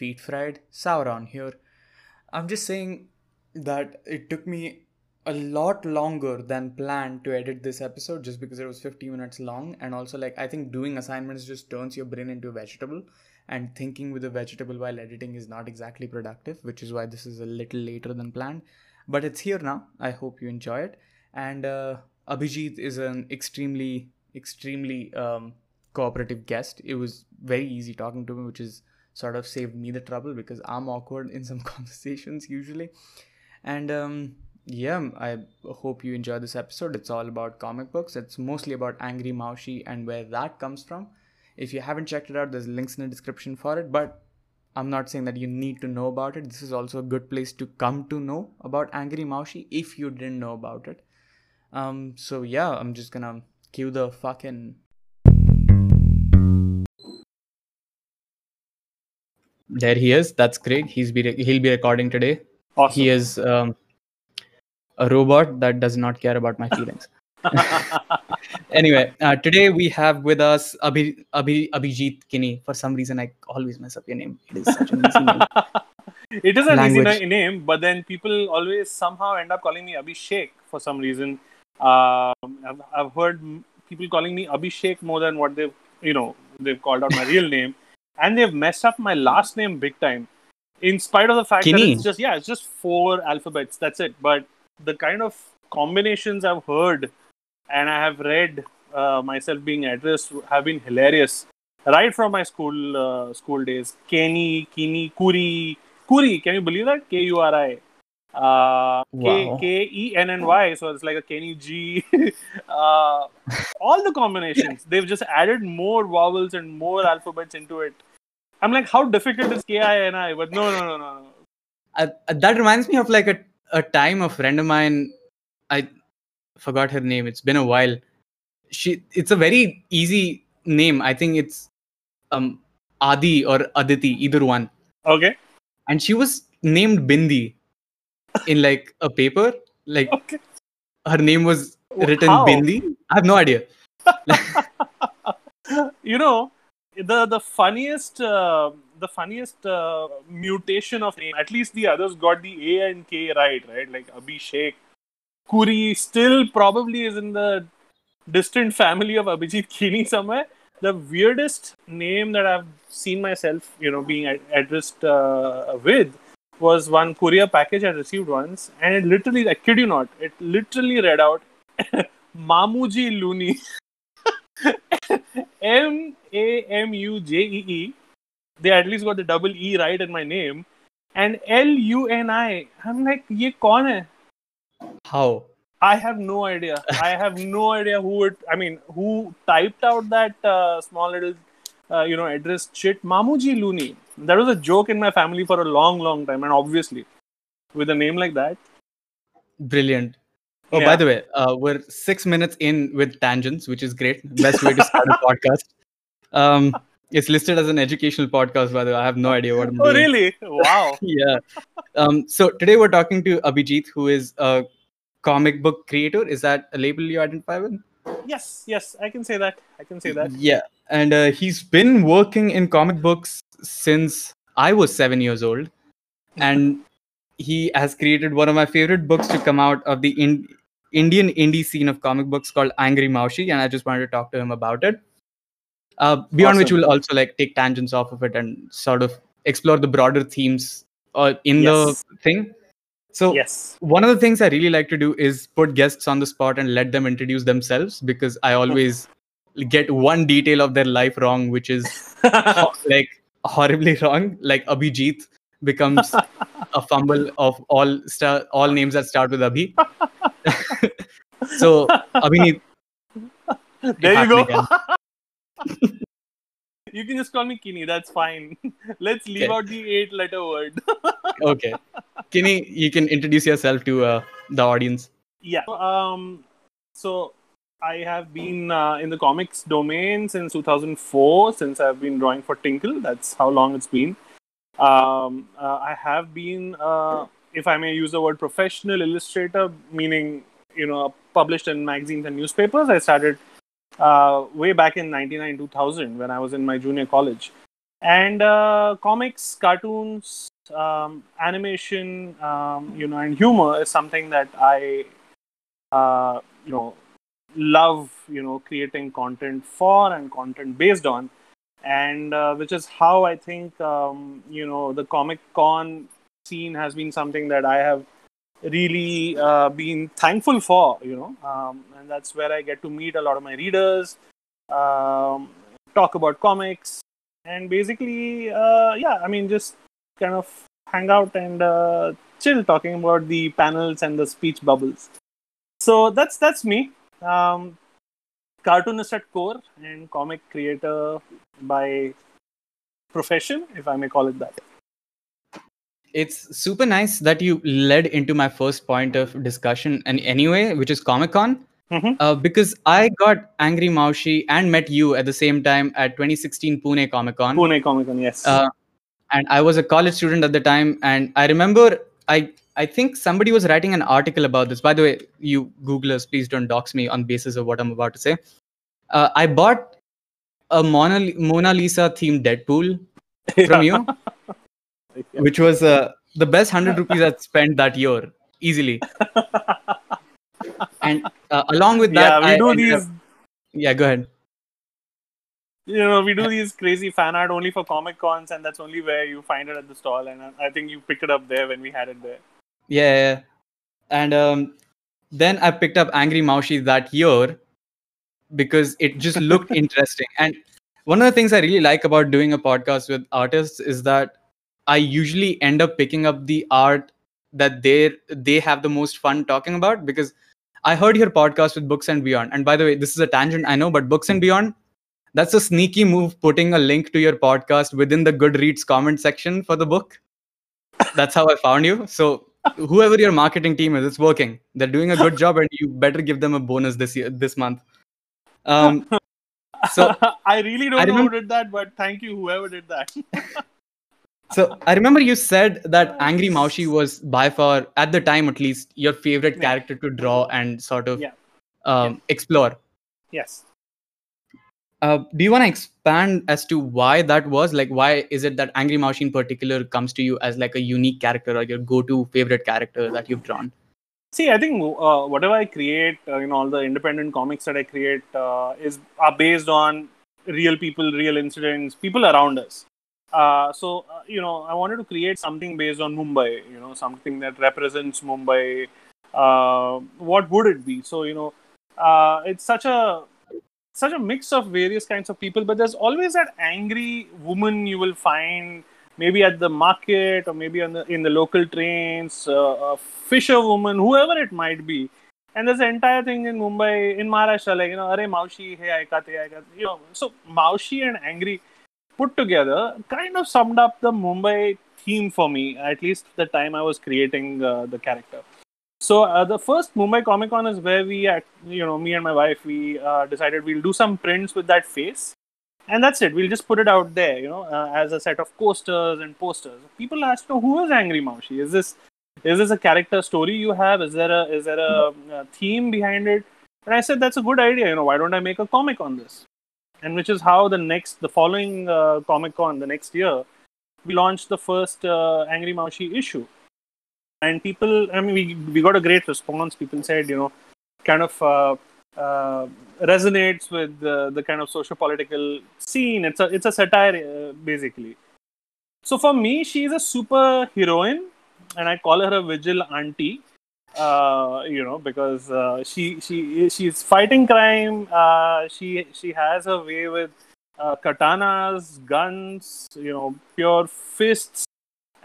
Feet Fried, Sauron here. I'm just saying that it took me a lot longer than planned to edit this episode just because it was 50 minutes long. And also, like, I think doing assignments just turns your brain into a vegetable, and thinking with a vegetable while editing is not exactly productive, which is why this is a little later than planned. But it's here now. I hope you enjoy it. And uh, Abhijit is an extremely, extremely um, cooperative guest. It was very easy talking to him, which is sort of saved me the trouble because I'm awkward in some conversations usually. And um, yeah, I hope you enjoy this episode. It's all about comic books. It's mostly about Angry Maushi and where that comes from. If you haven't checked it out, there's links in the description for it. But I'm not saying that you need to know about it. This is also a good place to come to know about Angry Maushi if you didn't know about it. Um, so yeah, I'm just gonna cue the fucking There he is. That's great. He's be re- he'll be recording today. Awesome. He is um, a robot that does not care about my feelings. anyway, uh, today we have with us Abhi, Abhi, Abhijit Kini. For some reason, I always mess up your name. It is such an easy name. it is an Language. easy name, but then people always somehow end up calling me Abhishek for some reason. Um, I've, I've heard people calling me Abhishek more than what they've, you know, they've called out my real name, and they've messed up my last name big time. In spite of the fact that it's just yeah, it's just four alphabets. That's it. But the kind of combinations I've heard and I have read uh, myself being addressed have been hilarious. Right from my school uh, school days, Kenny, Kini, Kuri, Kuri. Can you believe that? K U R I. Uh, Wow. K E N N Y. So it's like a Kenny G. uh, all the combinations. They've just added more vowels and more alphabets into it. I'm like, how difficult is K I N I? But no, no, no, no, no. Uh, uh, that reminds me of like a, a time a friend of mine. I forgot her name. It's been a while. She. It's a very easy name. I think it's um Adi or Aditi, either one. Okay, and she was named Bindi in like a paper. Like okay. her name was written How? Bindi. I have no idea. you know the the funniest uh, the funniest uh, mutation of name at least the others got the a and k right right? Like abhishek. Kuri still probably is in the distant family of abhijit kini somewhere. The weirdest name that i've seen myself you know being ad- addressed uh, with was one courier package i received once and it literally i kid you not it literally read out mamuji looney M A M U J E E. They at least got the double E right in my name. And L U N I. I'm like, ye kaun hai? How? I have no idea. I have no idea who it. I mean, who typed out that uh, small little, uh, you know, address shit. Mamuji Looney. That was a joke in my family for a long, long time, and obviously, with a name like that, Brilliant. Oh, by the way, uh, we're six minutes in with tangents, which is great. Best way to start a podcast. Um, it's listed as an educational podcast, by the way. I have no idea what I'm oh doing. really? Wow. yeah. Um, so today we're talking to Abhijit, who is a comic book creator. Is that a label you identify with? yes, yes, I can say that. I can say that. Yeah, and uh, he's been working in comic books since I was seven years old, and he has created one of my favorite books to come out of the in- Indian indie scene of comic books called Angry Maushi, and I just wanted to talk to him about it. Uh, beyond which we'll also like take tangents off of it and sort of explore the broader themes uh, in Yes. the thing. So Yes. one of the things I really like to do is put guests on the spot and let them introduce themselves because I always get one detail of their life wrong, which is like horribly wrong. Like Abhijit becomes a fumble of all star all names that start with Abhi. so Abhinit, there you go. you can just call me Kini. That's fine. Let's leave Okay. out the eight-letter word. okay, Kini, you can introduce yourself to uh, the audience. yeah. Um. So I have been uh, in the comics domain since 2004. Since I've been drawing for Tinkle. That's how long it's been. Um. uh, I have been, uh, if I may use the word professional illustrator, meaning you know published in magazines and newspapers. I started uh, way back in 99 2000 when I was in my junior college. and uh, comics, cartoons, um, animation, um, you know, and humor is something that I, uh, you know, love. You know, creating content for and content based on, and uh, which is how I think um, you know the Comic Con scene has been something that I have really uh, been thankful for. You know, um, and that's where I get to meet a lot of my readers, um, talk about comics, and basically, uh, yeah, I mean, just kind of hang out and uh, chill, talking about the panels and the speech bubbles. So that's that's me. Um, cartoonist at core and comic creator by profession, if I may call it that. It's super nice that you led into my first point of discussion, and anyway, which is Comic Con. Mm-hmm. Uh, because I got Angry Maushi and met you at the same time at 2016 Pune Comic Con. Pune Comic Con, yes. Uh, and I was a college student at the time, and I remember I I think somebody was writing an article about this. By the way, you Googlers, please don't dox me on basis of what I'm about to say. Uh, I bought a Mona, Mona Lisa themed Deadpool from you, which was uh, the best hundred rupees I'd spent that year easily. and uh, along with that, yeah, we I do these. up- yeah, go ahead. You know, we do these crazy fan art only for Comic Cons, and that's only where you find it at the stall. And I- I think you picked it up there when we had it there. Yeah, yeah, yeah. and um, then I picked up Angry Maushi that year because it just looked interesting. And one of the things I really like about doing a podcast with artists is that I usually end up picking up the art that they they have the most fun talking about because I heard your podcast with Books and Beyond. And by the way, this is a tangent, I know, but Books and Beyond, that's a sneaky move putting a link to your podcast within the Goodreads comment section for the book. That's how I found you. So whoever your marketing team is, it's working. They're doing a good job, and you better give them a bonus this year, this month. Um, So, I really don't I know who did that, but thank you, whoever did that. so I remember you said that Angry Maushi was by far, at the time at least, your favorite Yeah. character to draw and sort of Yeah. um, explore. yes. Uh, do you want to expand as to why that was? Like, why is it that Angry Maushi in particular comes to you as like a unique character or your go-to favorite character that you've drawn? See, I think uh, whatever I create, uh, you know, all the independent comics that I create uh, is are based on real people, real incidents, people around us. Uh, so, uh, you know, I wanted to create something based on Mumbai. You know, something that represents Mumbai. Uh, what would it be? So, you know, uh, it's such a such a mix of various kinds of people, but there's always that angry woman you will find maybe at the market or maybe the, in the local trains, uh, a fisherwoman, whoever it might be. And there's an entire thing in Mumbai, in Maharashtra, like, you know, Are Maushi, hey, aikate, aikate. You know, so Maushi and Angry put together kind of summed up the Mumbai theme for me, at least the time I was creating uh, the character. So uh, the first Mumbai Comic Con is where we, act, you know, me and my wife, we uh, decided we'll do some prints with that face, and that's it. We'll just put it out there, you know, uh, as a set of coasters and posters. People ask, "Oh, who is Angry Maushi? Is this is this a character story you have? Is there a is there a, a theme behind it?" And I said, "That's a good idea. You know, why don't I make a comic on this?" And which is how the next, the following uh, Comic Con, the next year, we launched the first uh, Angry Maushi issue. And people i mean we, we got a great response. People said you know kind of uh, uh, resonates with the, the kind of social political scene. It's a it's a satire uh, basically. So for me she's a super heroine and i call her a vigil auntie uh, you know because uh, she she she's fighting crime uh, she she has a way with uh, katanas guns you know pure fists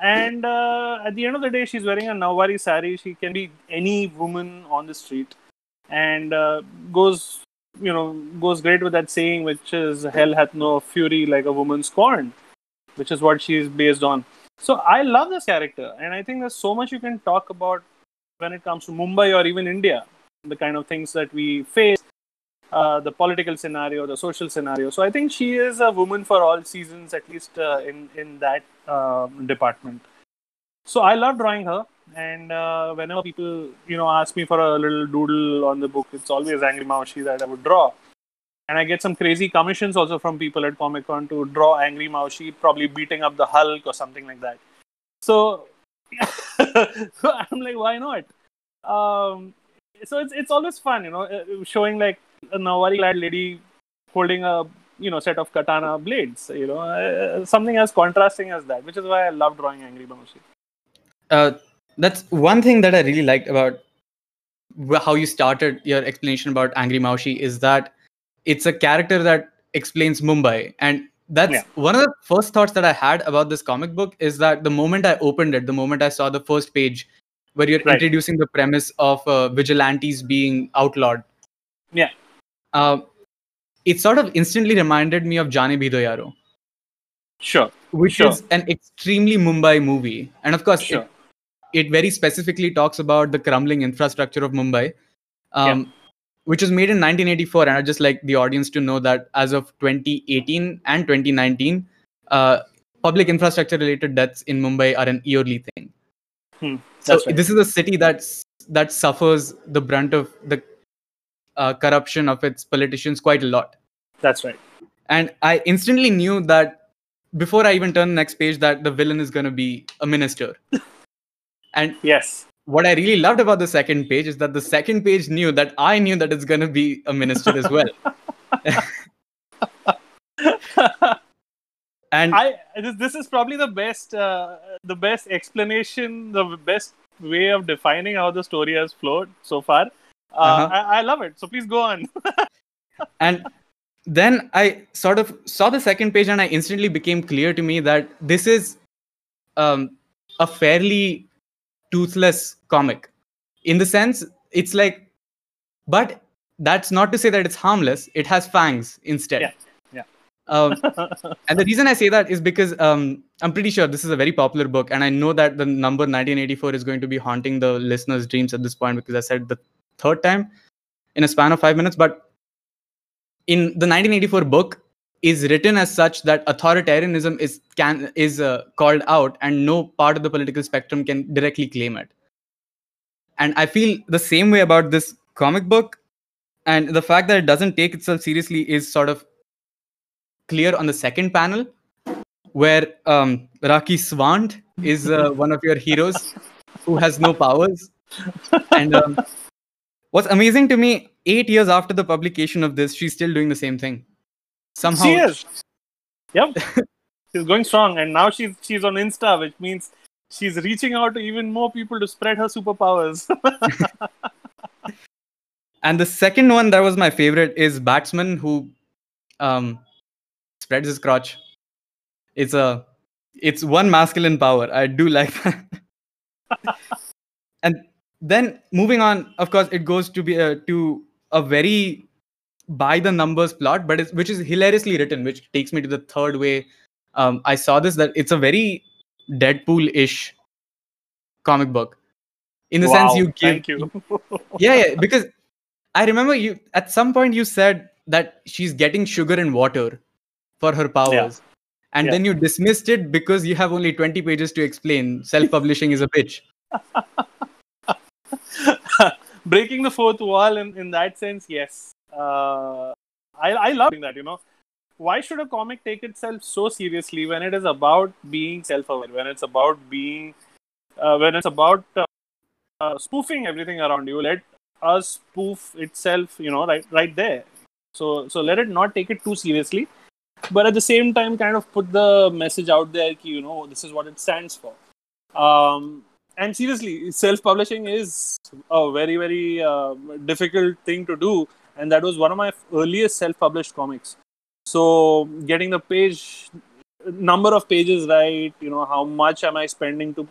and uh, at the end of the day, she's wearing a Nawari sari. She can be any woman on the street, and uh, goes, you know, goes great with that saying, which is "Hell hath no fury like a woman scorned," which is what she is based on. So I love this character, and I think there's so much you can talk about when it comes to Mumbai or even India, the kind of things that we face, uh, the political scenario, the social scenario. So I think she is a woman for all seasons, at least uh, in in that uh, department. So I love drawing her, and uh, whenever people you know ask me for a little doodle on the book, it's always Angry Maushi that I would draw. and I get some crazy commissions also from people at Comic Con to draw Angry Maushi, probably beating up the Hulk or something like that. So, so I'm like, why not? Um, so it's it's always fun, you know, uh, showing like a Nawari clad lady holding a you know set of katana blades, you know, uh, something as contrasting as that, which is why I love drawing Angry Maushi. Uh, that's one thing that I really liked about how you started your explanation about Angry Maushi is that it's a character that explains Mumbai. And that's yeah. one of the first thoughts that I had about this comic book is that the moment I opened it, the moment I saw the first page where you're right. introducing the premise of uh, vigilantes being outlawed. Yeah. Uh, it sort of instantly reminded me of Jaane Bhi Do Yaaro. Sure. Which sure. is an extremely Mumbai movie. And of course, sure. it, it very specifically talks about the crumbling infrastructure of Mumbai. Um, yeah which was made in 1984 and i just like the audience to know that as of 2018 and 2019 uh, public infrastructure related deaths in mumbai are an yearly thing. Hmm, so right. this is a city that's that suffers the brunt of the uh, corruption of its politicians quite a lot. That's right. And i instantly knew that before i even turn the next page that the villain is going to be a minister. And yes what I really loved about the second page is that the second page knew that I knew that it's going to be a minister as well. and I this, this is probably the best uh, the best explanation, the best way of defining how the story has flowed so far. Uh, uh-huh. I, I love it. So please go on. and then I sort of saw the second page, and I instantly became clear to me that this is um, a fairly toothless comic. In the sense it's like but that's not to say that it's harmless. It has fangs instead. Yeah, yeah. Um, and the reason i say that is because um, i'm pretty sure this is a very popular book and i know that the number 1984 is going to be haunting the listeners dreams at this point because i said the third time in a span of five minutes but in the 1984 book is written as such that authoritarianism is can is uh, called out and no part of the political spectrum can directly claim it. And i feel the same way about this comic book. And the fact that it doesn't take itself seriously is sort of clear on the second panel where um, Rakhi Sawant is uh, one of your heroes who has no powers. And um, what's amazing to me eight years after the publication of this she's still doing the same thing somehow she is. Yep. She's going strong and now she's she's on insta which means she's reaching out to even more people to spread her superpowers. And the second one that was my favorite is batsman who um spreads his crotch. It's a it's one masculine power. I do like that. And then moving on of course it goes to be a, to a very by the numbers plot, but which is hilariously written, which takes me to the third way um, I saw this that it's a very Deadpool ish comic book. In the wow, sense you give. Thank you. yeah, yeah, because I remember you at some point you said that she's getting sugar and water for her powers. Yeah. And yeah. then you dismissed it because you have only 20 pages to explain self publishing is a bitch. Breaking the fourth wall in, in that sense, yes uh, I, I love that, you know. Why should a comic take itself so seriously when it is about being self aware, when it's about being, uh, when it's about uh, uh, spoofing everything around you? Let us spoof itself, you know, right, right there. So, so let it not take it too seriously, but at the same time, kind of put the message out there, you know, this is what it stands for. Um, and seriously, self-publishing is a very, very uh, difficult thing to do and that was one of my earliest self-published comics. So getting the page number of pages right, you know, how much am I spending to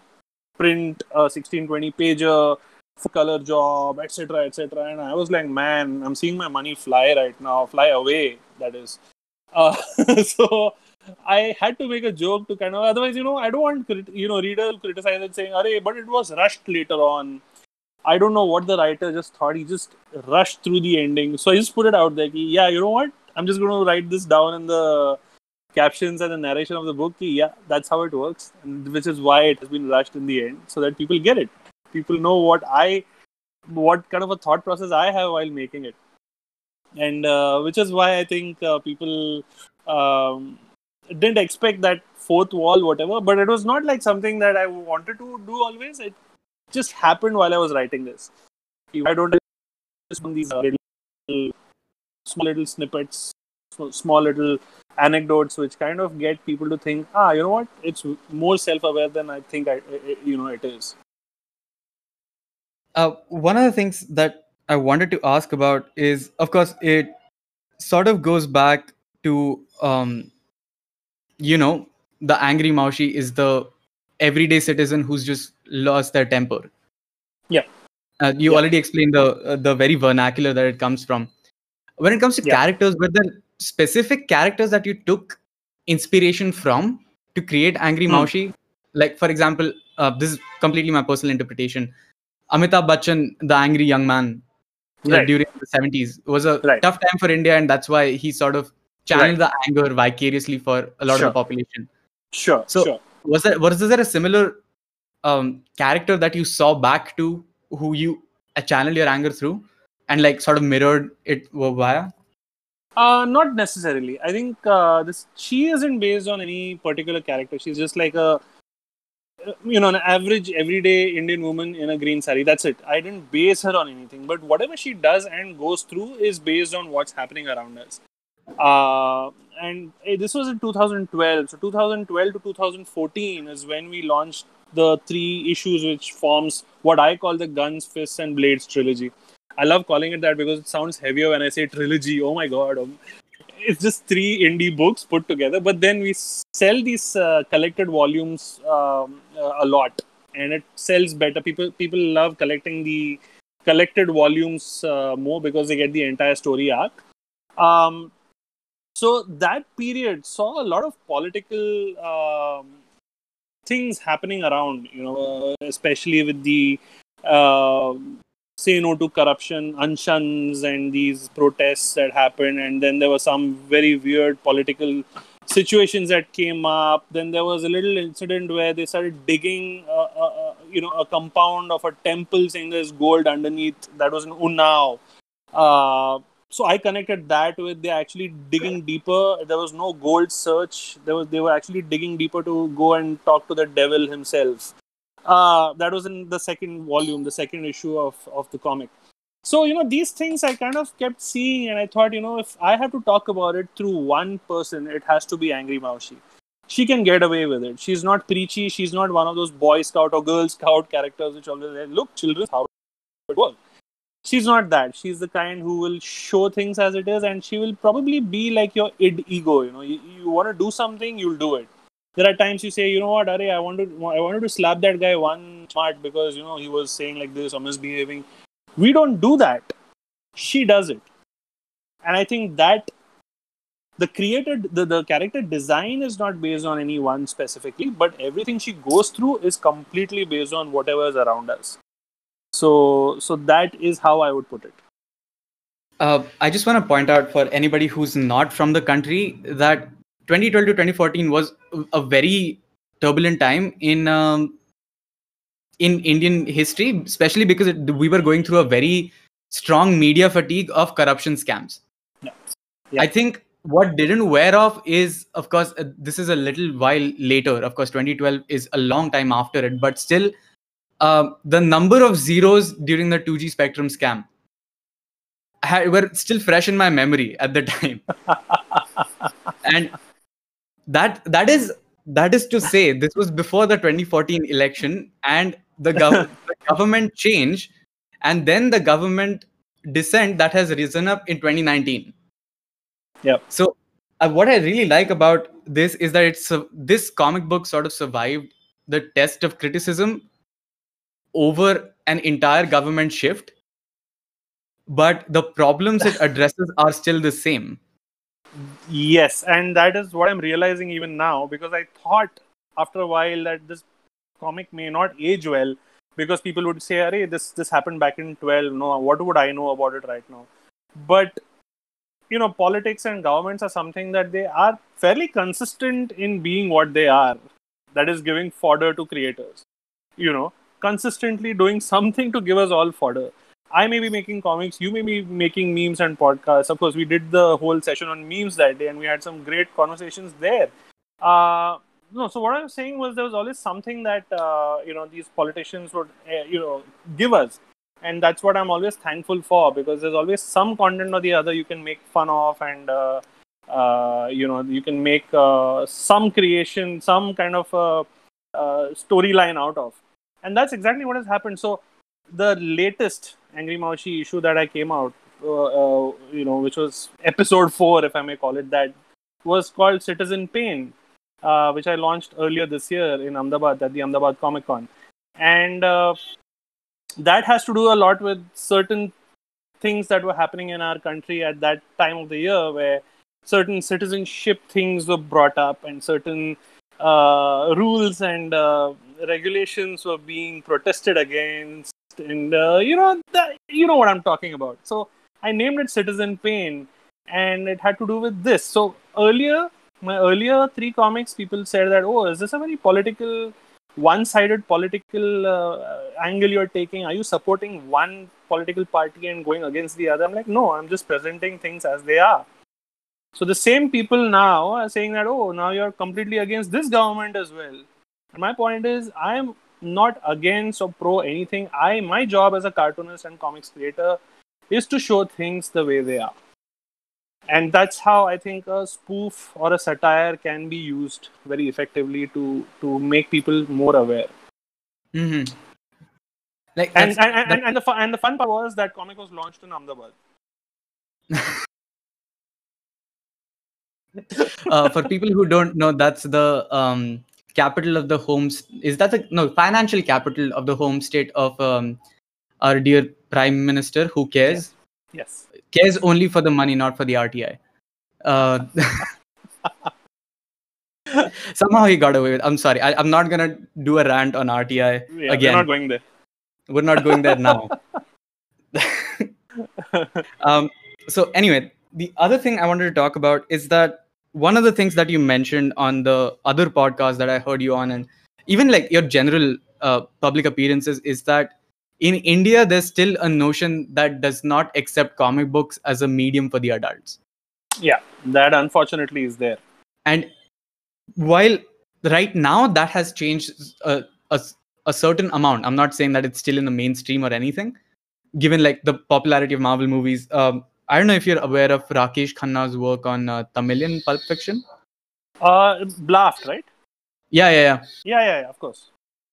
print a 1620 pager, color job, etc., etc. And I was like, man, I'm seeing my money fly right now, fly away. That is. Uh, so I had to make a joke to kind of otherwise, you know, I don't want you know reader criticize it saying, "Arey, but it was rushed later on." I don't know what the writer just thought. He just rushed through the ending. So I just put it out there. Ki, yeah, you know what? I'm just going to write this down in the captions and the narration of the book. Ki, yeah, that's how it works, and which is why it has been rushed in the end, so that people get it. People know what I, what kind of a thought process I have while making it. and uh, which is why I think uh, people um, didn't expect that fourth wall, whatever. But it was not like something that I wanted to do always. It just happened while I was writing this. I don't just these uh, little, small little snippets, small little anecdotes, which kind of get people to think, ah, you know what? It's more self-aware than I think I, you know, it is. Uh, one of the things that I wanted to ask about is, of course, it sort of goes back to, um, you know, the angry Maushi is the everyday citizen who's just lost their temper. Yeah. Uh, you Yeah. already explained the uh, the very vernacular that it comes from. When it comes to Yeah. characters, were there specific characters that you took inspiration from to create Angry Hmm. Maushi? Like, for example, uh, this is completely my personal interpretation. Amitabh Bachchan, the angry young man uh, Right. during the 70s, was a Right. tough time for India, and that's why he sort of channeled the anger vicariously for a lot Sure. of the population. Sure, So- sure. Was there was there a similar um, character that you saw back to who you uh, channeled your anger through and like sort of mirrored it via? Uh, not necessarily. I think uh, this she isn't based on any particular character. She's just like a you know an average everyday Indian woman in a green sari. That's it. I didn't base her on anything. But whatever she does and goes through is based on what's happening around us. Uh, and eh, this was in 2012. So 2012 to 2014 is when we launched the three issues, which forms what I call the Guns, Fists, and Blades trilogy. I love calling it that because it sounds heavier when I say trilogy. Oh my god. Um, it's just three indie books put together, but then we sell these uh, collected volumes um, uh, a lot, and it sells better. People people love collecting the collected volumes uh, more because they get the entire story arc. Um, so that period saw a lot of political um, things happening around, you know, especially with the uh, say no to corruption, unshans, and these protests that happened. And then there were some very weird political situations that came up. Then there was a little incident where they started digging, uh, uh, uh, you know, a compound of a temple saying there's gold underneath. That was in Unnao. Uh, so I connected that with they actually digging deeper. There was no gold search. There was they were actually digging deeper to go and talk to the devil himself. Uh, that was in the second volume, the second issue of, of the comic. So, you know, these things I kind of kept seeing, and I thought, you know, if I have to talk about it through one person, it has to be Angry Maushi. She can get away with it. She's not preachy. She's not one of those Boy Scout or Girl Scout characters which always say, look, children, how it works. She's not that. She's the kind who will show things as it is, and she will probably be like your id ego. You know, you, you want to do something, you'll do it there are times you say, you know what, Are, I wanted, I wanted to slap that guy one smart because you know he was saying like this or misbehaving. We don't do that. She does it, and I think that the created the, the character design is not based on any one specifically, but everything she goes through is completely based on whatever is around us. So, so that is how I would put it. Uh, I just want to point out for anybody who's not from the country that 2012 to 2014 was a very turbulent time in um, in Indian history, especially because it, we were going through a very strong media fatigue of corruption scams. Yeah. Yeah. I think what didn't wear off is, of course, uh, this is a little while later. Of course, 2012 is a long time after it, but still, uh, the number of zeros during the 2G Spectrum scam had, were still fresh in my memory at the time. and that that is that is to say this was before the 2014 election and the, gov- the government change and then the government dissent that has risen up in 2019 Yep. so uh, what i really like about this is that it's uh, this comic book sort of survived the test of criticism over an entire government shift but the problems it addresses are still the same Yes, and that is what I'm realizing even now because I thought after a while that this comic may not age well because people would say, hey this this happened back in 12. No, what would I know about it right now?" But you know, politics and governments are something that they are fairly consistent in being what they are. That is giving fodder to creators. You know, consistently doing something to give us all fodder. I may be making comics, you may be making memes and podcasts. Of course, we did the whole session on memes that day, and we had some great conversations there. Uh, no, so what I was saying was there was always something that uh, you know these politicians would uh, you know give us, and that's what I'm always thankful for because there's always some content or the other you can make fun of, and uh, uh you know you can make uh, some creation, some kind of storyline out of, and that's exactly what has happened. So the latest Angry Maushi issue that I came out, uh, uh, you know, which was episode four, if I may call it that, was called Citizen Pain, uh, which I launched earlier this year in Ahmedabad at the Ahmedabad Comic Con, and uh, that has to do a lot with certain things that were happening in our country at that time of the year, where certain citizenship things were brought up and certain uh, rules and uh, regulations were being protested against and uh, you know that, you know what i'm talking about. So i named it citizen pain and it had to do with this. So earlier my earlier three comics people said that oh is this a very political one-sided political uh, angle you're taking? Are you supporting one political party and going against the other? I'm like no i'm just presenting things as they are. So the same people now are saying that oh now you're completely against this government as well my point is i'm not against or pro anything. I my job as a cartoonist and comics creator is to show things the way they are. And that's how I think a spoof or a satire can be used very effectively to to make people more aware. Mm-hmm. Like and and, and, and, and the fun, and the fun part was that comic was launched in Ahmedabad. uh, for people who don't know, that's the um, capital of the home is that the no financial capital of the home state of um, our dear prime minister who cares? Yes. yes. Cares only for the money not for the rti uh, somehow he got away with i'm sorry I, am not gonna do a rant on rti yeah, again we're not going there. We're not going there now. Um, so anyway the other thing i wanted to talk about is that one of the things that you mentioned on the other podcast that I heard you on, and even like your general uh, public appearances, is that in India there's still a notion that does not accept comic books as a medium for the adults. Yeah, that unfortunately is there. And while right now that has changed a, a, a certain amount, I'm not saying that it's still in the mainstream or anything. Given like the popularity of Marvel movies, um, I don't know if you're aware of Rakesh Khanna's work on uh, Tamilian pulp fiction. Uh, Blaft, right? Yeah, yeah, yeah. Yeah, yeah, yeah of course.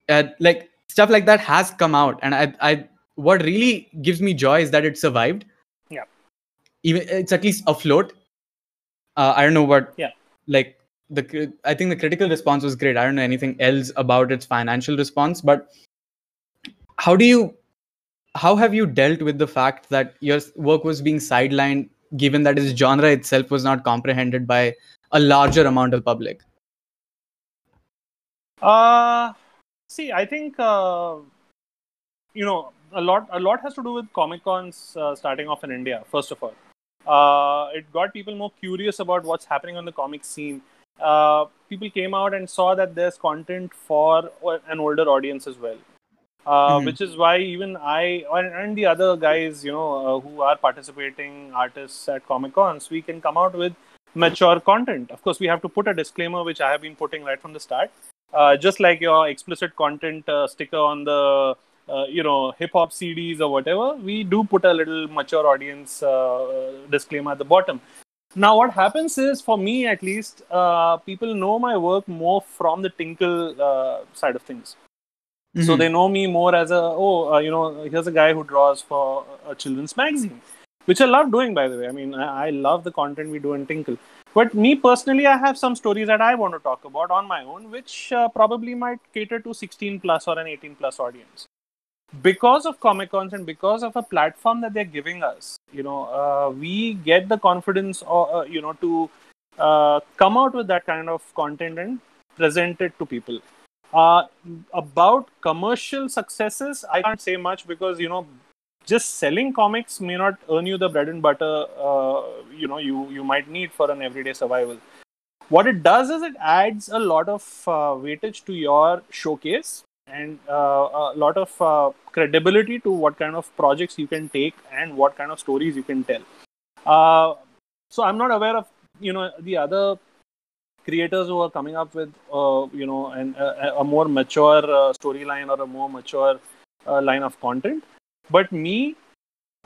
Uh, like stuff like that has come out, and I, I, what really gives me joy is that it survived. Yeah. Even it's at least afloat. Uh, I don't know what. Yeah. Like the, I think the critical response was great. I don't know anything else about its financial response, but how do you how have you dealt with the fact that your work was being sidelined given that its genre itself was not comprehended by a larger amount of public? Uh see i think uh, you know a lot a lot has to do with comic cons uh, starting off in india first of all. Uh, it got people more curious about what's happening on the comic scene. Uh, people came out and saw that there's content for an older audience as well uh, mm-hmm. which is why even I and the other guys, you know, uh, who are participating artists at Comic Cons, we can come out with mature content. Of course, we have to put a disclaimer, which I have been putting right from the start. Uh, just like your explicit content uh, sticker on the, uh, you know, hip hop CDs or whatever, we do put a little mature audience disclaimer at the bottom. Now, what happens is, for me at least, people know my work more from the Tinkle side of things. Mm-hmm. So they know me more as a oh uh, you know here's a guy who draws for a children's magazine, which I love doing by the way. I mean I, I love the content we do in Tinkle. But me personally, I have some stories that I want to talk about on my own, which uh, probably might cater to 16 plus or an 18 plus audience. Because of Comic Cons and because of a platform that they're giving us, you know, uh, we get the confidence, or, uh, you know, to uh, come out with that kind of content and present it to people uh, about commercial successes, I can't say much because you know, just selling comics may not earn you the bread and butter uh, you know you you might need for an everyday survival. What it does is it adds a lot of uh, weightage to your showcase, and uh, a lot of uh, credibility to what kind of projects you can take and what kind of stories you can tell. Uh, so I'm not aware of you know the other creators who are coming up with uh, you know an, a, a more mature uh, storyline or a more mature uh, line of content. But me,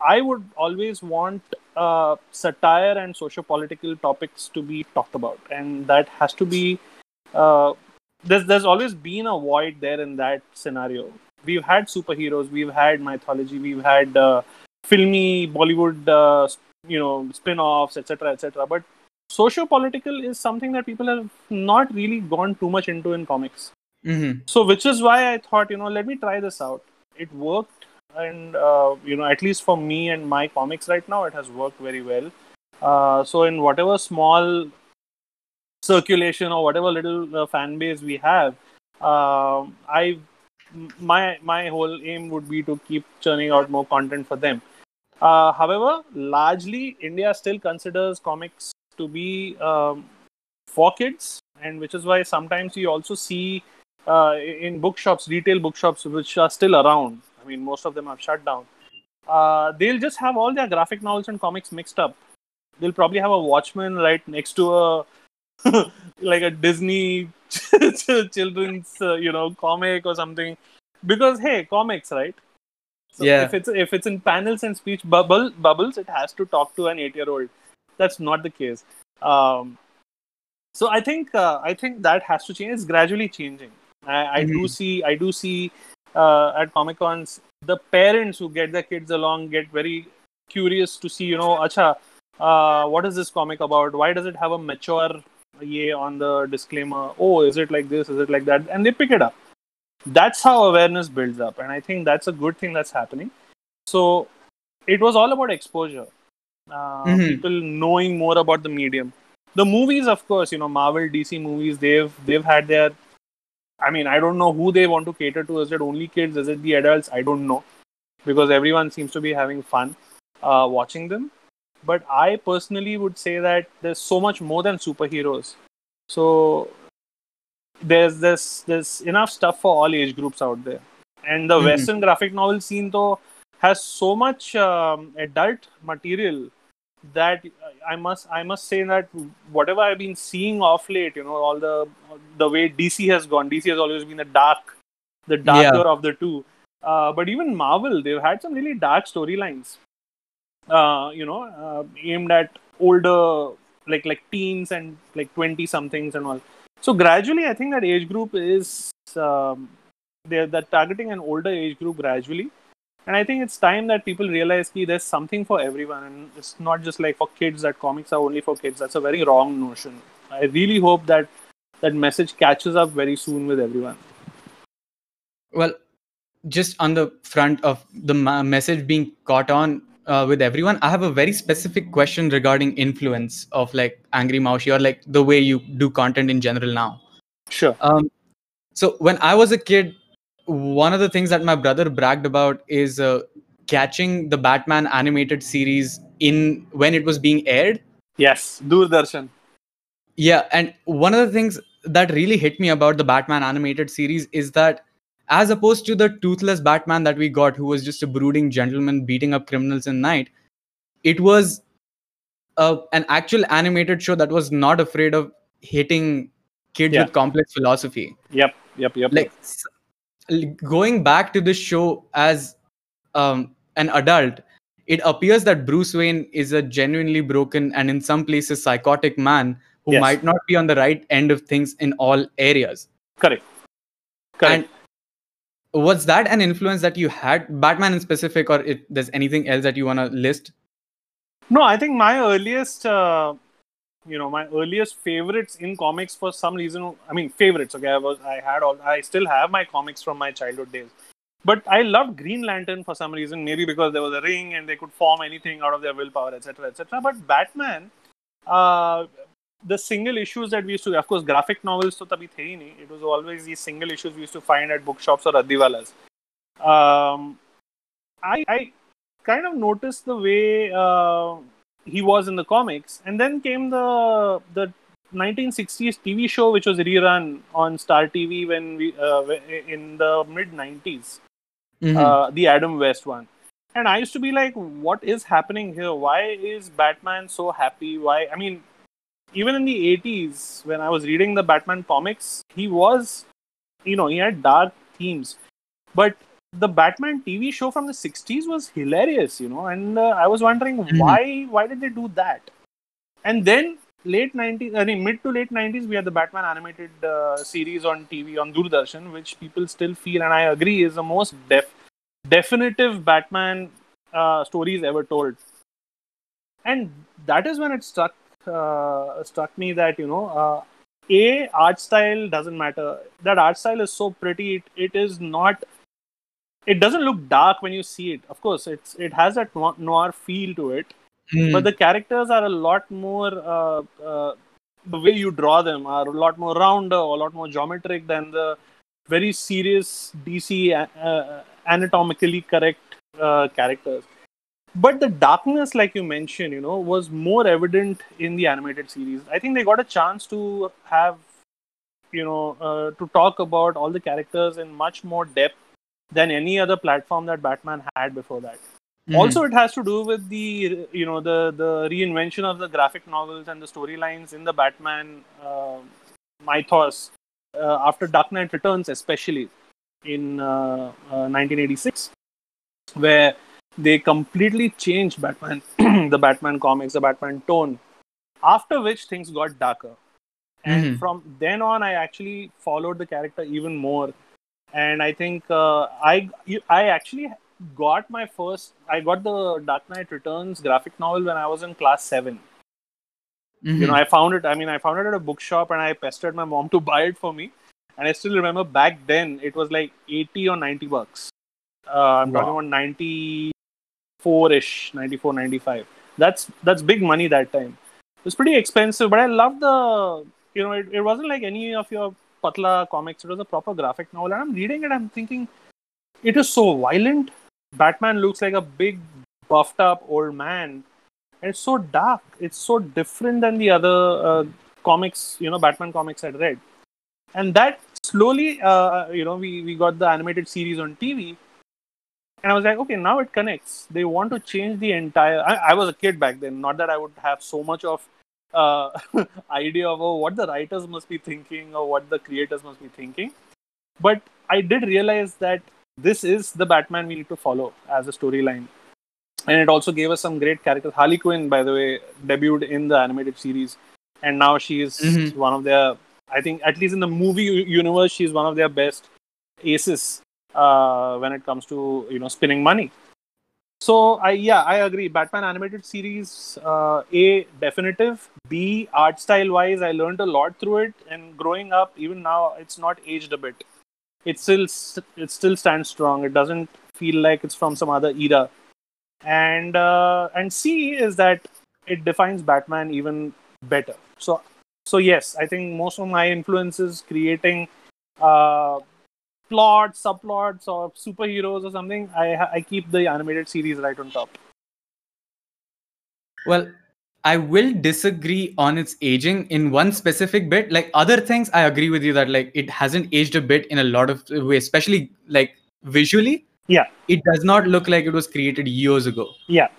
I would always want uh, satire and socio-political topics to be talked about, and that has to be. Uh, there's there's always been a void there in that scenario. We've had superheroes, we've had mythology, we've had uh, filmy Bollywood, you know, spin-offs, etc., etc. But socio-political is something that people have not really gone too much into in comics. Mm-hmm. So, which is why I thought, you know, let me try this out. It worked, and uh, you know, at least for me and my comics right now, it has worked very well. Uh, so, in whatever small circulation or whatever little uh, fan base we have, uh, I my my whole aim would be to keep churning out more content for them. Uh, however, largely India still considers comics to be um, for kids, and which is why sometimes you also see uh, in bookshops, retail bookshops, which are still around. I mean, most of them have shut down. Uh, they'll just have all their graphic novels and comics mixed up. They'll probably have a Watchmen right next to a like a Disney children's uh, you know comic or something because hey comics right so Yeah. if it's if it's in panels and speech bubble bubbles it has to talk to an 8 year old that's not the case. Um, so i think uh, i think that has to change. It's gradually changing. I, I do Mhm. see i do see uh, at comic cons the parents who get their kids along get very curious to see you know acha uh, what is this comic about? Why does it have a mature ye on the disclaimer? Oh is it like this? Is it like that? And they pick it up. That's how awareness builds up. And i think that's a good thing that's happening. So it was all about exposure uh, Mhm. people knowing more about the medium. The movies of course you know marvel dc movies they've they've had their i mean i don't know who they want to cater to. Is it only kids? Is it the adults? I don't know. Because everyone seems to be having fun uh, watching them. But i personally would say that there's so much more than superheroes. So there's this there's enough stuff for all age groups out there. And the Mhm. western graphic novel scene though has so much um, adult material that i must i must say that whatever i've been seeing off late you know all the the way dc has gone dc has always been the dark the darker of the two. Uh, but even marvel they've had some really dark storylines uh, you know uh, aimed at older like like teens and like 20 somethings and all. So gradually i think that age group is um, they're, they're targeting an older age group gradually and i think it's time that people realize that there's something for everyone. And it's not just like for kids that comics are only for kids. That's a very wrong notion. I really hope that that message catches up very soon with everyone. Well, just on the front of the ma- message being caught on uh, with everyone, I have a very specific question regarding influence of like Angry Maushi or like the way you do content in general now. sure. Um, so when I was a kid, one of the things that my brother bragged about is uh, catching the Batman animated series in when it was being aired. yes doordarshan Yeah, and one of the things that really hit me about the Batman animated series is that as opposed to the toothless Batman that we got, who was just a brooding gentleman beating up criminals in night, it was a, an actual animated show that was not afraid of hitting kids Yeah. with complex philosophy. yep yep yep Like going back to this show as um, an adult, it appears that Bruce Wayne is a genuinely broken and in some places psychotic man who Yes. might not be on the right end of things in all areas. correct correct And was that an influence that you had, Batman in specific, or if there's anything else that you want to list? No, I think my earliest, uh, you know, my earliest favorites in comics for some reason. I mean, favorites. Okay, I was, I had all, I still have my comics from my childhood days. But I loved Green Lantern for some reason. Maybe because there was a ring and they could form anything out of their willpower, etc., etc. But Batman, uh, the single issues that we used to, of course, graphic novels to tabhi the hi nahi. It was always these single issues we used to find at bookshops or addiwalas. Um, I, I kind of noticed the way uh, he was in the comics, and then came the the 1960s TV show which was rerun on Star TV when we uh, in the mid 90s, Mhm. uh, the Adam West one. And I used to be like, what is happening here? Why is Batman so happy? Why? I mean, even in the 80s, when I was reading the Batman comics, he was, you know, he had dark themes. But the Batman TV show from the 60s was hilarious, you know, and uh, I was wondering Mhm. why why did they do that? And then late 90s, I mean, mid to late 90s, we had the Batman animated uh, series on TV on Doordarshan, which people still feel, and I agree, is the most def- definitive Batman uh, stories ever told. And that is when it struck uh, struck me that you know, uh, a art style doesn't matter. That art style is so pretty. It, it is not. It doesn't look dark when you see it. Of course, it's it has that noir feel to it Mm. but the characters are a lot more uh, uh, the way you draw them are a lot more rounder a lot more geometric than the very serious dc uh, anatomically correct uh, characters but the darkness like you mentioned you know was more evident in the animated series i think they got a chance to have you know uh, to talk about all the characters in much more depth than any other platform that batman had before that Mhm. also it has to do with the you know the the reinvention of the graphic novels and the storylines in the batman uh, mythos uh, after dark knight returns especially in uh, uh, 1986 where they completely changed batman the batman comics the batman tone after which things got darker and Mhm. from then on i actually followed the character even more and i think uh, i i actually got my first i got the dark knight returns graphic novel when i was in class 7 Mhm. you know i found it i mean i found it at a bookshop and i pestered my mom to buy it for me. And i still remember back then it was like 80 or 90 bucks. Uh, i'm talking Wow. about 94ish 94 95 that's that's big money that time. It was pretty expensive but i love the you know it, it wasn't like any of your patla comics it was a proper graphic novel and i'm reading it i'm thinking it is so violent. Batman looks like a big buffed up old man. And it's so dark. It's so different than the other uh, comics you know batman comics i'd read. And that slowly uh, you know we, we got the animated series on tv and i was like okay now it connects. They want to change the entire i, I was a kid back then not that i would have so much of uh, idea of oh, what the writers must be thinking or what the creators must be thinking. But i did realize that this is the batman we need to follow as a storyline. And it also gave us some great characters. Harley quinn by the way debuted in the animated series. And now she is Mhm. one of their i think at least in the movie universe she's one of their best aces uh, when it comes to you know spinning money so i yeah i agree. Batman animated series uh, a definitive. B art style wise i learned a lot through it. And growing up even now it's not aged a bit. It still it still stands strong. It doesn't feel like it's from some other era. And uh, and c is that it defines batman even better. So so yes i think most of my influences creating uh, plots subplots or superheroes or something i i keep the animated series right on top Well, I will disagree on its aging in one specific bit. Like other things, I agree with you that like it hasn't aged a bit in a lot of ways, especially like visually. Yeah. It does not look like it was created years ago. yeah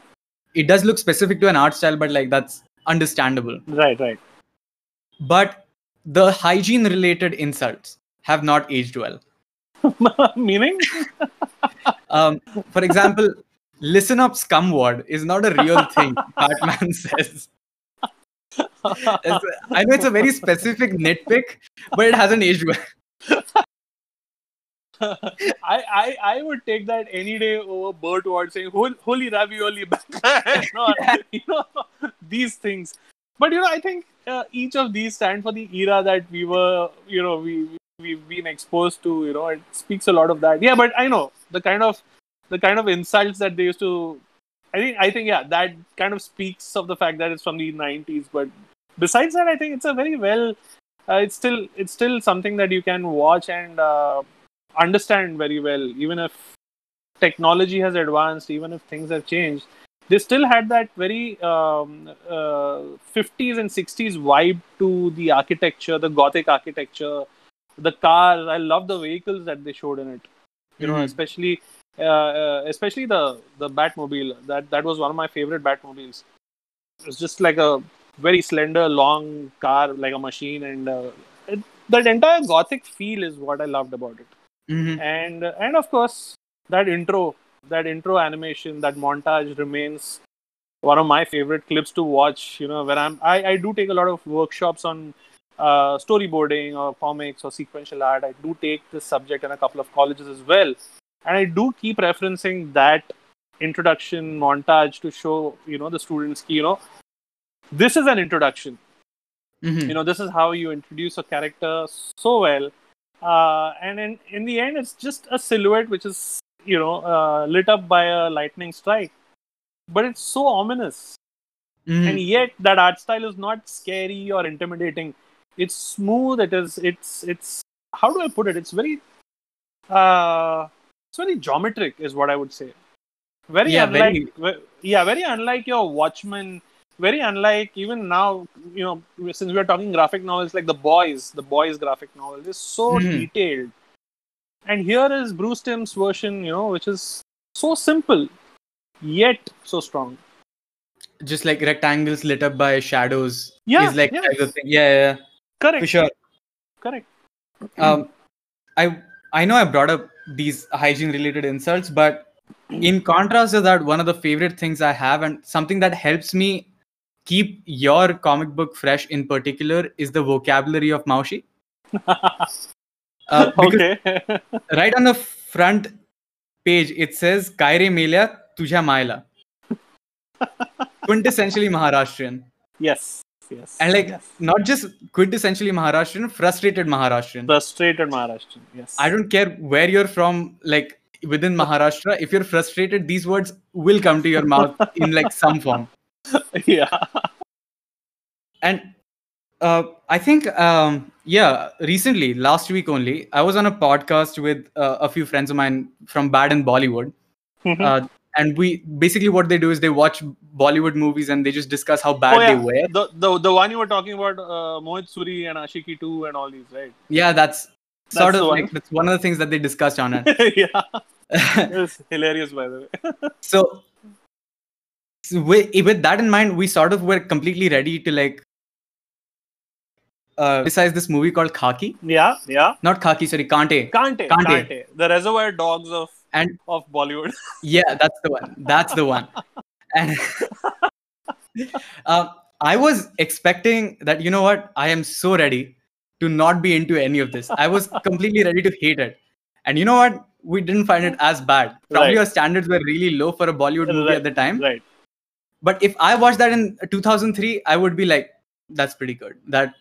It does look specific to an art style, but like that's understandable. right right But the hygiene related insults have not aged well. meaning Um, for example, listen up, scumwad is not a real thing. Batman says. It's- I know it's a very specific nitpick, but it hasn't aged well. I, I I would take that any day over Burt Ward saying "Holy ravioli, Batman," or, you know these things. But you know, I think uh, each of these stand for the era that we were, you know, we we've been exposed to. You know, it speaks a lot of that. Yeah, but I know the kind of the kind of insults that they used to. I think I think yeah, that kind of speaks of the fact that it's from the '90s. But besides that, I think it's a very well. Uh, it's still it's still something that you can watch and uh, understand very well, even if technology has advanced, even if things have changed. they still had that very um, uh, 50s and 60s vibe to the architecture, the Gothic architecture, the cars. I love the vehicles that they showed in it. You know, Mhm. especially uh, uh, especially the the Batmobile. That that was one of my favorite Batmobiles. It's just like a very slender, long car, like a machine, and uh, it, that entire Gothic feel is what I loved about it Mhm. and and of course that intro that intro animation that montage remains one of my favorite clips to watch you know when i'm i, I do take a lot of workshops on uh, storyboarding or comics or sequential art i do take this subject in a couple of colleges as well. And i do keep referencing that introduction montage to show you know the students you know this is an introduction. Mhm. you know this is how you introduce a character so well. Uh, and in, in the end it's just a silhouette which is you know uh, lit up by a lightning strike. But it's so ominous. Mhm. and yet that art style is not scary or intimidating it's smooth it is it's it's how do i put it it's very uh it's very geometric is what i would say very Yeah, unlike ve- yeah very unlike your watchmen very unlike even now you know since we are talking graphic novels like the boys the boys graphic novel is so Mhm. detailed and here is bruce timm's version you know which is so simple yet so strong Just like rectangles lit up by shadows. Yeah, Is like. Yeah, yeah, yeah. Correct For sure. correct um, I I know I brought up these hygiene related insults, but in contrast to that, one of the favorite things I have and something that helps me keep your comic book fresh in particular is the vocabulary of Maushi. Uh, okay right on the front page it says Kaire Melia Tujha Maila. Quintessentially Maharashtrian. yes yes And like yes. not just quintessentially Maharashtrian, frustrated Maharashtrian. frustrated maharashtrian yes I don't care where you're from, like within Maharashtra, if you're frustrated, these words will come to your mouth in like some form. yeah And uh, I think, um, yeah, recently, last week only, I was on a podcast with uh, a few friends of mine from Bad and Bollywood. Mhm. Uh, and we basically what they do is they watch Bollywood movies and they just discuss how bad oh, yeah. they were. The, the the one you were talking about uh, Mohit Suri and Aashiqui 2 and all these right Yeah, that's, That's sort of one. like that's one of the things that they discussed on it. yeah it's hilarious by the way so, so with, with that in mind we sort of were completely ready to like uh criticize this movie called khaki yeah yeah not khaki sorry kante Kante, Kante. Kante, the reservoir dogs of and of Bollywood. yeah that's the one. That's the one. And uh, i was expecting that you know what? I am so ready to not be into any of this. I was completely ready to hate it. And you know what? We didn't find it as bad. Probably Right. our standards were really low for a bollywood movie Right, at the time. Right. but if i watched that in 2003 i would be like that's pretty good. That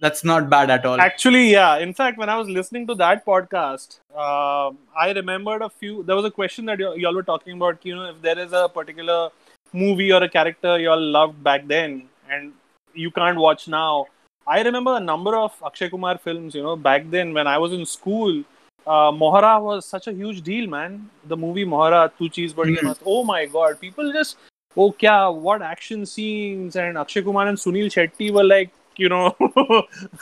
that's not bad at all Actually, yeah. In fact, when I was listening to that podcast, um, I remembered a few. There was a question that you all were talking about. You know, if there is a particular movie or a character you all loved back then and you can't watch now. I remember a number of Akshay Kumar films. You know, back then when I was in school, uh, Mohra was such a huge deal, man. The movie Mohra, Tu Cheez Badi Mhm. Oh my god, people just oh kya what action scenes and Akshay Kumar and Sunil Shetty were like you know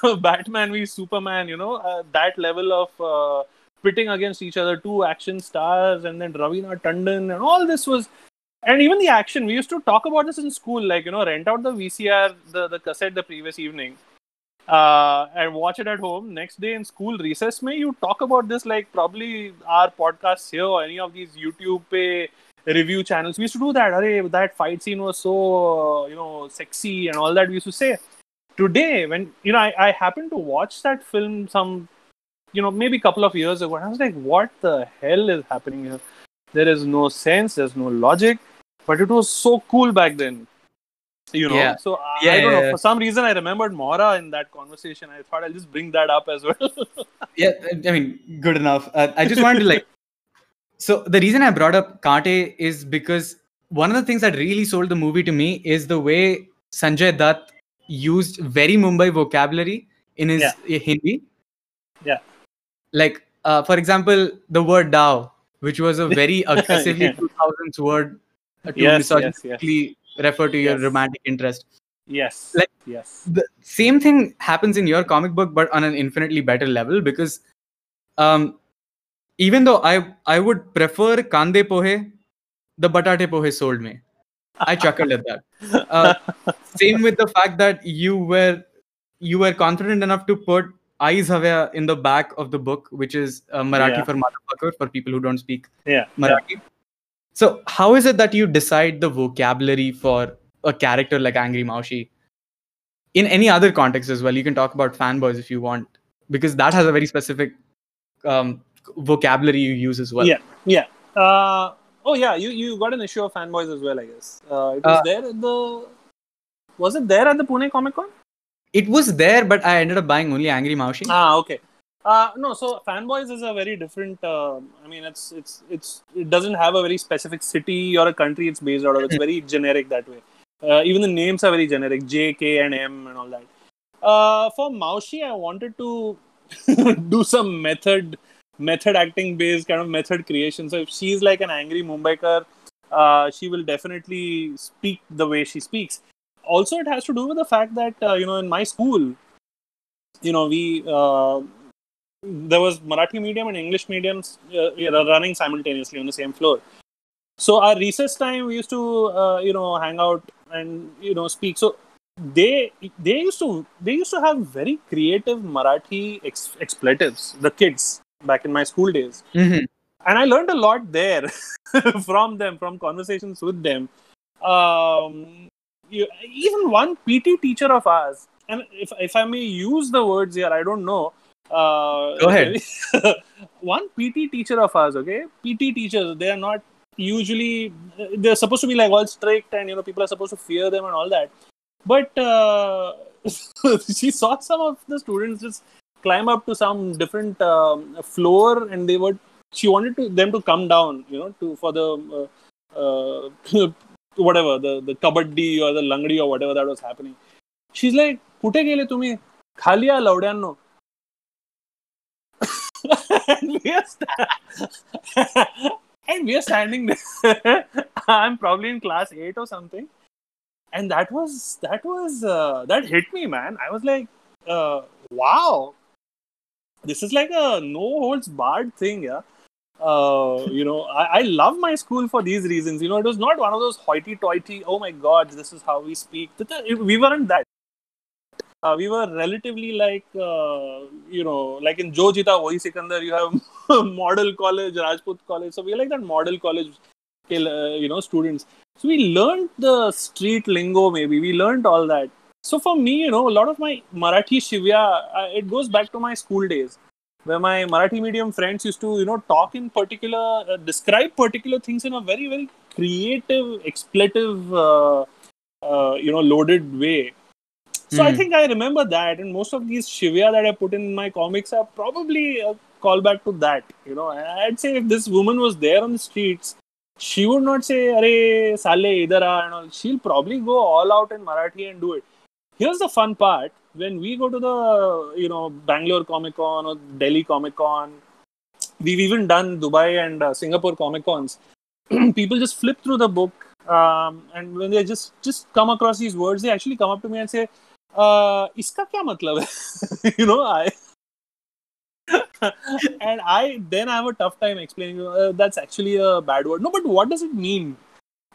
Batman v Superman. You know uh, that level of uh, pitting against each other, two action stars, and then Raveena Tandon and all this was. And even the action, we used to talk about this in school, like you know, rent out the VCR, the, the cassette the previous evening, uh, and watch it at home. Next day in school recess, may you talk about this like probably our podcasts here or any of these YouTube pay review channels. We used to do that. Arey, that fight scene was so you know sexy and all that. We used to say. Today, when you know, I, I happened to watch that film some, you know, maybe a couple of years ago, and I was like, what the hell is happening here? There is no sense. There's no logic. But it was so cool back then. You know, Yeah. so I, Yeah, I don't know. yeah. For some reason, I remembered Mohra in that conversation. I thought I'll just bring that up as well. yeah i mean good enough uh, i just wanted to like so the reason i brought up kante is because one of the things that really sold the movie to me is the way sanjay dutt used very mumbai vocabulary in his Yeah. hindi Yeah. like uh, for example the word dao which was a very aggressively Yeah. 2000s word to Yes, yes, yes. misogynistically refer to your romantic interest. Yes. Like- yes. the same thing happens in your comic book but on an infinitely better level because um even though i i would prefer kande pohe the batate pohe sold me i chuckled at that uh, same with the fact that you were you were confident enough to put eyes Havya in the back of the book which is uh, marathi Yeah. for motherfucker for people who don't speak yeah. yeah. marathi so how is it that you decide the vocabulary for a character like angry maushi in any other context as well you can talk about fanboys if you want because that has a very specific um, vocabulary you use as well Yeah. Yeah. Uh, oh yeah, you you got an issue of fanboys as well, I guess. Uh, it was Uh, there at the. Was it there at the Pune Comic Con? it was there but i ended up buying only angry maushi Ah, okay. Uh, no, so fanboys is a very different. Uh, I mean, it's it's it's it doesn't have a very specific city or a country it's based out of. It's very generic that way. Uh, even the names are very generic, J, K, and M, and all that. Uh, for Maushi, I wanted to do some method method acting based kind of method creation. So if she's like an angry Mumbaikar, uh, she will definitely speak the way she speaks. Also, it has to do with the fact that uh, you know in my school, you know we uh, there was Marathi medium and English mediums uh, you know, running simultaneously on the same floor. So our recess time, we used to uh, you know hang out and you know speak. So they they used to they used to have very creative Marathi ex- expletives. The kids back in my school days, Mhm. and I learned a lot there from them, from conversations with them. Um, you, even one PT teacher of ours, and if if I may use the words here, I don't know. Uh, Go ahead. one PT teacher of ours, okay, PT teachers, they are not usually they're supposed to be like all strict, and you know people are supposed to fear them and all that. But uh, she saw some of the students just climb up to some different um, floor, and they were she wanted to them to come down, you know, to for the uh, uh, whatever the the kabaddi or the langdi or whatever that was happening. She's like, कुठे गेले तुम्ही खाली या लवड्यांनो and we are sta- and we are standing there. I'm probably in class eight or something, and that was that was uh, that hit me, man. I was like, uh, wow, this is like a no holds barred thing, yeah. Uh, you know, I, I love my school for these reasons. You know, it was not one of those hoity-toity. Oh my God, this is how we speak. We weren't that uh, we were relatively like uh, you know like in Jo Jeeta Wohi Sikandar you have model college Rajput college so we are like that model college uh, you know students so we learned the street lingo maybe we learned all that so for me you know a lot of my Marathi Shivya uh, it goes back to my school days where my Marathi medium friends used to you know talk in particular uh, describe particular things in a very very creative expletive uh, uh, you know loaded way so I Hmm. think I remember that, and most of these shivya that I put in my comics are probably a callback to that. You know, I'd say if this woman was there on the streets, she would not say "Arey sale idara," and all. She'll probably go all out in Marathi and do it here's the fun part. When we go to the you know bangalore comic con or delhi comic con we've even done dubai and uh, singapore comic cons. People just flip through the book um, and when they just just come across these words they actually come up to me and say uh, iska kya matlab hai? You know i and i then i have a tough time explaining uh, that's actually a bad word. No but what does it mean?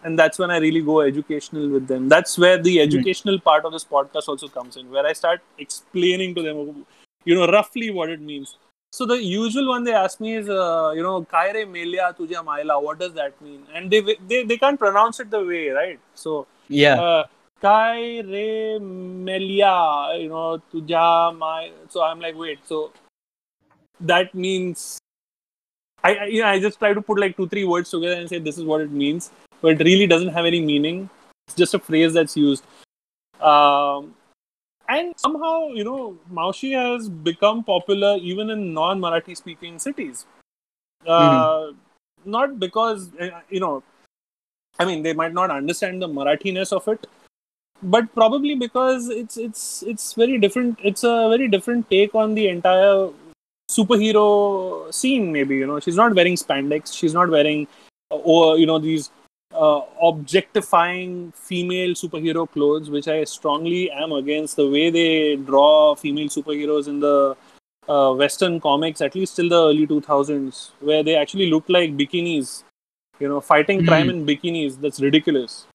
And that's when I really go educational with them. That's where the educational part of this podcast also comes in where I start explaining to them you know roughly what it means. So the usual one they ask me is uh, you know kaire melia tuja maila what does that mean? And they, they they can't pronounce it the way right? So yeah. uh, Kai Re Melia, you know, Tuja my so I'm like, wait, so that means I, I you know I just try to put like two, three words together and say this is what it means, but it really doesn't have any meaning. It's just a phrase that's used. Um and somehow, you know, Maushi has become popular even in non-Marathi speaking cities. Uh, Not because, uh, you know, I mean, they might not understand the Marathiness of it, but probably because it's it's it's very different. It's a very different take on the entire superhero scene. Maybe you know, she's not wearing spandex. She's not wearing, uh, or you know, these uh, objectifying female superhero clothes, which I strongly am against. The way they draw female superheroes in the uh, Western comics, at least till the early 2000s, where they actually look like bikinis, you know, fighting Hmm. crime in bikinis. That's ridiculous.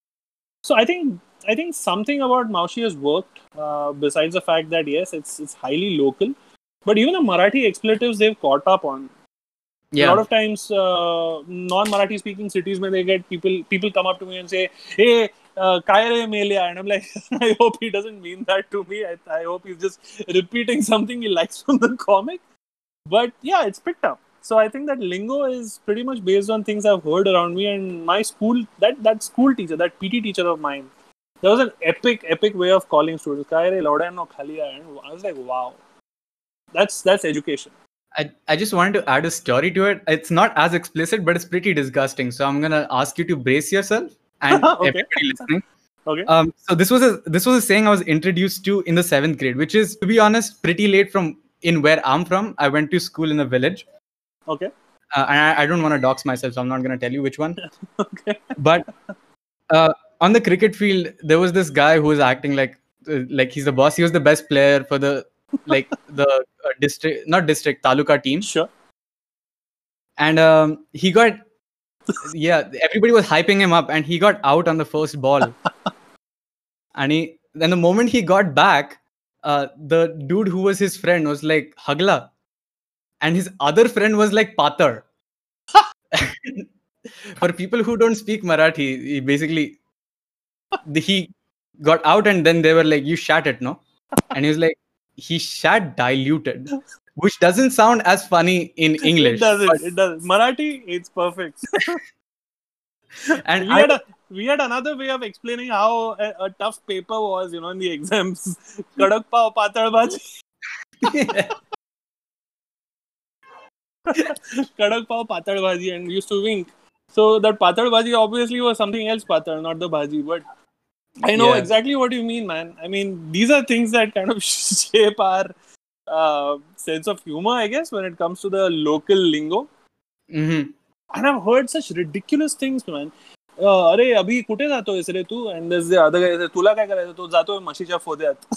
So I think I think something about Maushi has worked. Uh, besides the fact that yes, it's it's highly local, but even the Marathi expletives they've caught up on. A lot of times, uh, non-Marathi speaking cities, where they get people people come up to me and say, "Hey, uh, kaya re and I'm like, I hope he doesn't mean that to me. I, I hope he's just repeating something he likes from the comic. But yeah, it's picked up. So I think that lingo is pretty much based on things I've heard around me. And my school, that that school teacher, that PT teacher of mine, there was an epic, epic way of calling students. Kaya re lauda no khaliya. And I was like, wow, that's that's education. I, I just wanted to add a story to it. It's not as explicit, but it's pretty disgusting. So I'm gonna ask you to brace yourself and Okay. everybody listening. Okay. Um, so this was a this was a saying I was introduced to in the seventh grade, which is to be honest pretty late from in where I'm from. I went to school in a village, Okay. uh, and I, I don't want to dox myself, so I'm not gonna tell you which one. Okay. But uh, on the cricket field, there was this guy who was acting like uh, like he's the boss. He was the best player for the like the uh, district, not district, taluka team. Sure. and um, he got yeah everybody was hyping him up and he got out on the first ball and he then the moment he got back uh, the dude who was his friend was like hagla and his other friend was like patar for people who don't speak marathi he basically he got out and then they were like you shat it no and he was like he shat diluted which doesn't sound as funny in english It doesn't. It doesn't. Marathi, it's perfect. and we I- had a, we had another way of explaining how a, a tough paper was, you know, in the exams. Kadak patal bhaji. Kadak pav, patal bhaji, and used to wink. So that patal bhaji obviously was something else patal, not the bhaji. But I know Yeah. exactly what you mean, man. I mean, these are things that kind of shape our uh, sense of humor, I guess, when it comes to the local lingo. Mhm. and I've heard such ridiculous things, man. Uh, अरे अभी कुठे जातोयस रे तू and there's the other guy तुला काय करायचं तो जातोय म्हशीच्या फोद्यात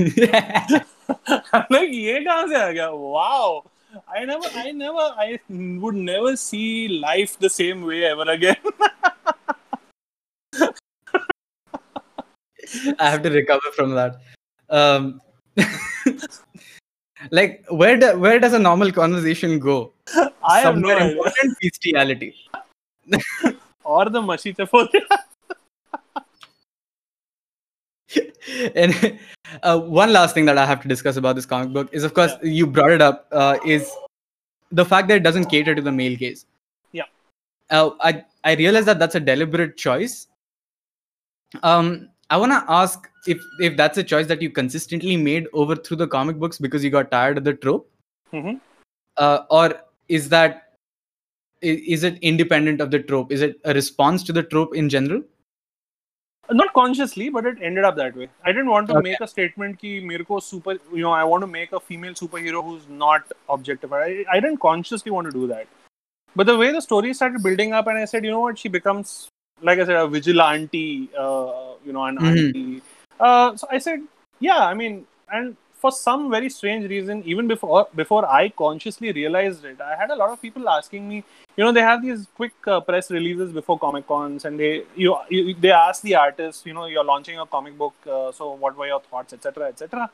ये कहाँ से आ गया wow I never I never I would never see life the same way ever again I have to recover from that. Um, like where do, where does a normal conversation go? I have Somewhere no important bestiality. or the machita and uh, one last thing that I have to discuss about this comic book is, of course, yeah. you brought it up, uh, is the fact that it doesn't cater to the male gaze. Yeah. Uh, I I realize that that's a deliberate choice. Um, I want to ask if if that's a choice that you consistently made over through the comic books because you got tired of the trope, Mhm. uh, or is that is, is it independent of the trope? Is it a response to the trope in general? not consciously but it ended up that way i didn't want to Okay. make a statement ki mere ko super you know i want to make a female superhero who's not objectified I, I didn't consciously want to do that but the way the story started building up and i said you know what she becomes like i said a vigilante uh, you know an Mhm. auntie. Uh, so i said yeah i mean and for some very strange reason even before before i consciously realized it i had a lot of people asking me you know they have these quick uh, press releases before comic cons and they you, you they ask the artist you know you're launching a comic book uh, so what were your thoughts etc etc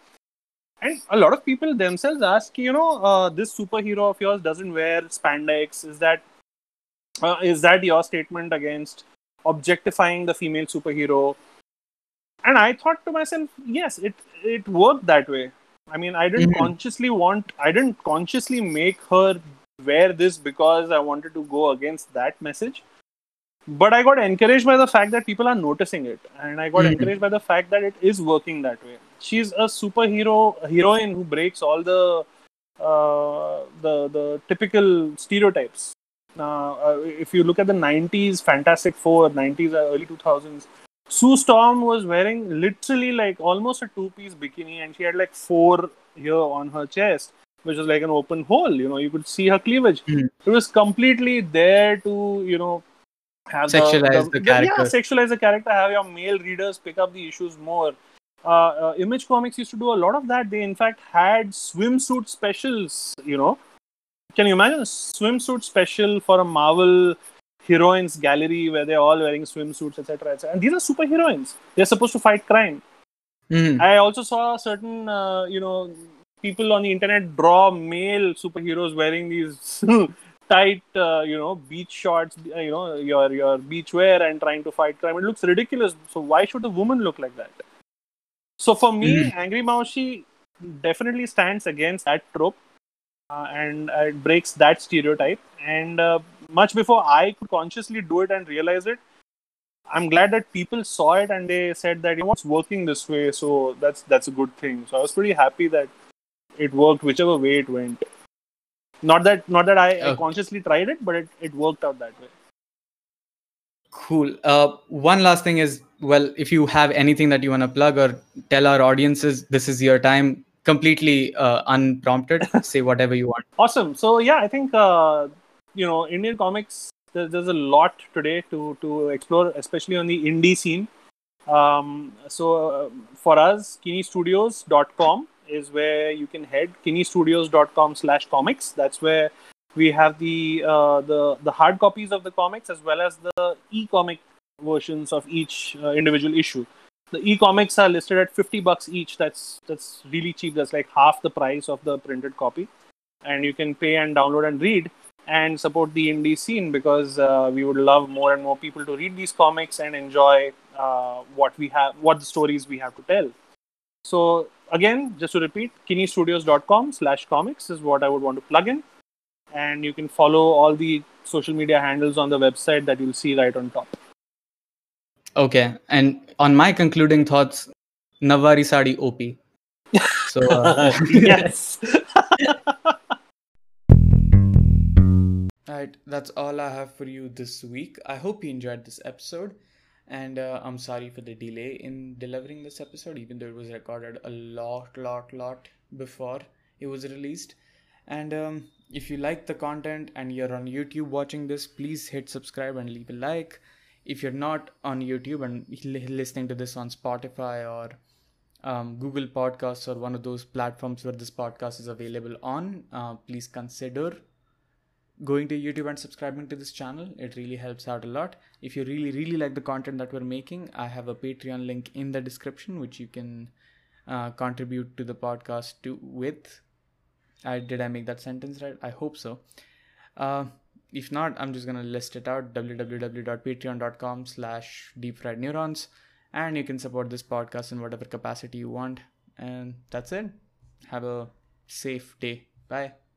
and a lot of people themselves ask you know uh, this superhero of yours doesn't wear spandex. Is that uh, is that your statement against objectifying the female superhero. And i thought to myself yes it it worked that way. I mean i didn't Mhm. consciously want i didn't consciously make her wear this because i wanted to go against that message. But i got encouraged by the fact that people are noticing it. And i got Mhm. encouraged by the fact that it is working that way. She's a superhero heroine who breaks all the uh, the the typical stereotypes if you look at the 90s fantastic four 90s or early 2000s sue storm was wearing literally like almost a two-piece bikini and she had like four here on her chest which was like an open hole you know you could see her cleavage Mhm. it was completely there to you know have sexualize the, the, the character. Yeah, sexualize the character. Have your male readers pick up the issues more. Uh, uh, Image Comics used to do a lot of that. They in fact had swimsuit specials. You know, can you imagine a swimsuit special for a Marvel heroines gallery where they're all wearing swimsuits, etc., etc. And these are superheroines. They're supposed to fight crime. Mm-hmm. I also saw certain, uh, you know, people on the internet draw male superheroes wearing these tight, uh, you know, beach shorts, uh, you know, your your beach wear and trying to fight crime. It looks ridiculous. So why should a woman look like that? So for me, mm. Angry Maushi definitely stands against that trope, uh, and it breaks that stereotype. And uh, much before I could consciously do it and realize it, I'm glad that people saw it and they said that you know, it's working this way, so that's that's a good thing. So I was pretty happy that it worked whichever way it went. Not that not that I, okay. I consciously tried it, but it, it worked out that way. Cool. Uh, one last thing is, well, if you have anything that you want to plug or tell our audiences, this is your time. Completely uh, unprompted. Say whatever you want. Awesome. So yeah, I think uh, you know Indian comics. There's a lot today to to explore, especially on the indie scene. Um, so uh, for us, KiniStudios.com is where you can head kinistudios.com slash comics that's where we have the uh, the the hard copies of the comics as well as the e-comic versions of each uh, individual issue the e-comics are listed at 50 bucks each that's that's really cheap that's like half the price of the printed copy and you can pay and download and read and support the indie scene because uh, we would love more and more people to read these comics and enjoy uh, what we have what the stories we have to tell so again, just to repeat, kinistudios.com slash comics is what I would want to plug in. And you can follow all the social media handles on the website that you'll see right on top. Okay. And on my concluding thoughts, Nawari Sadi OP. So, uh... yes. Alright, that's all I have for you this week. I hope you enjoyed this episode and uh, i'm sorry for the delay in delivering this episode even though it was recorded a lot lot lot before it was released and um, if you like the content and you're on youtube watching this please hit subscribe and leave a like if you're not on youtube and listening to this on spotify or um, google podcasts or one of those platforms where this podcast is available on uh, please consider going to YouTube and subscribing to this channel. It really helps out a lot. If you really, really like the content that we're making, I have a Patreon link in the description which you can uh, contribute to the podcast to with. I did I make that sentence right? I hope so. Uh, if not, I'm just gonna list it out: www.patreon.com/slash deep fried neurons, and you can support this podcast in whatever capacity you want. And that's it. Have a safe day. Bye.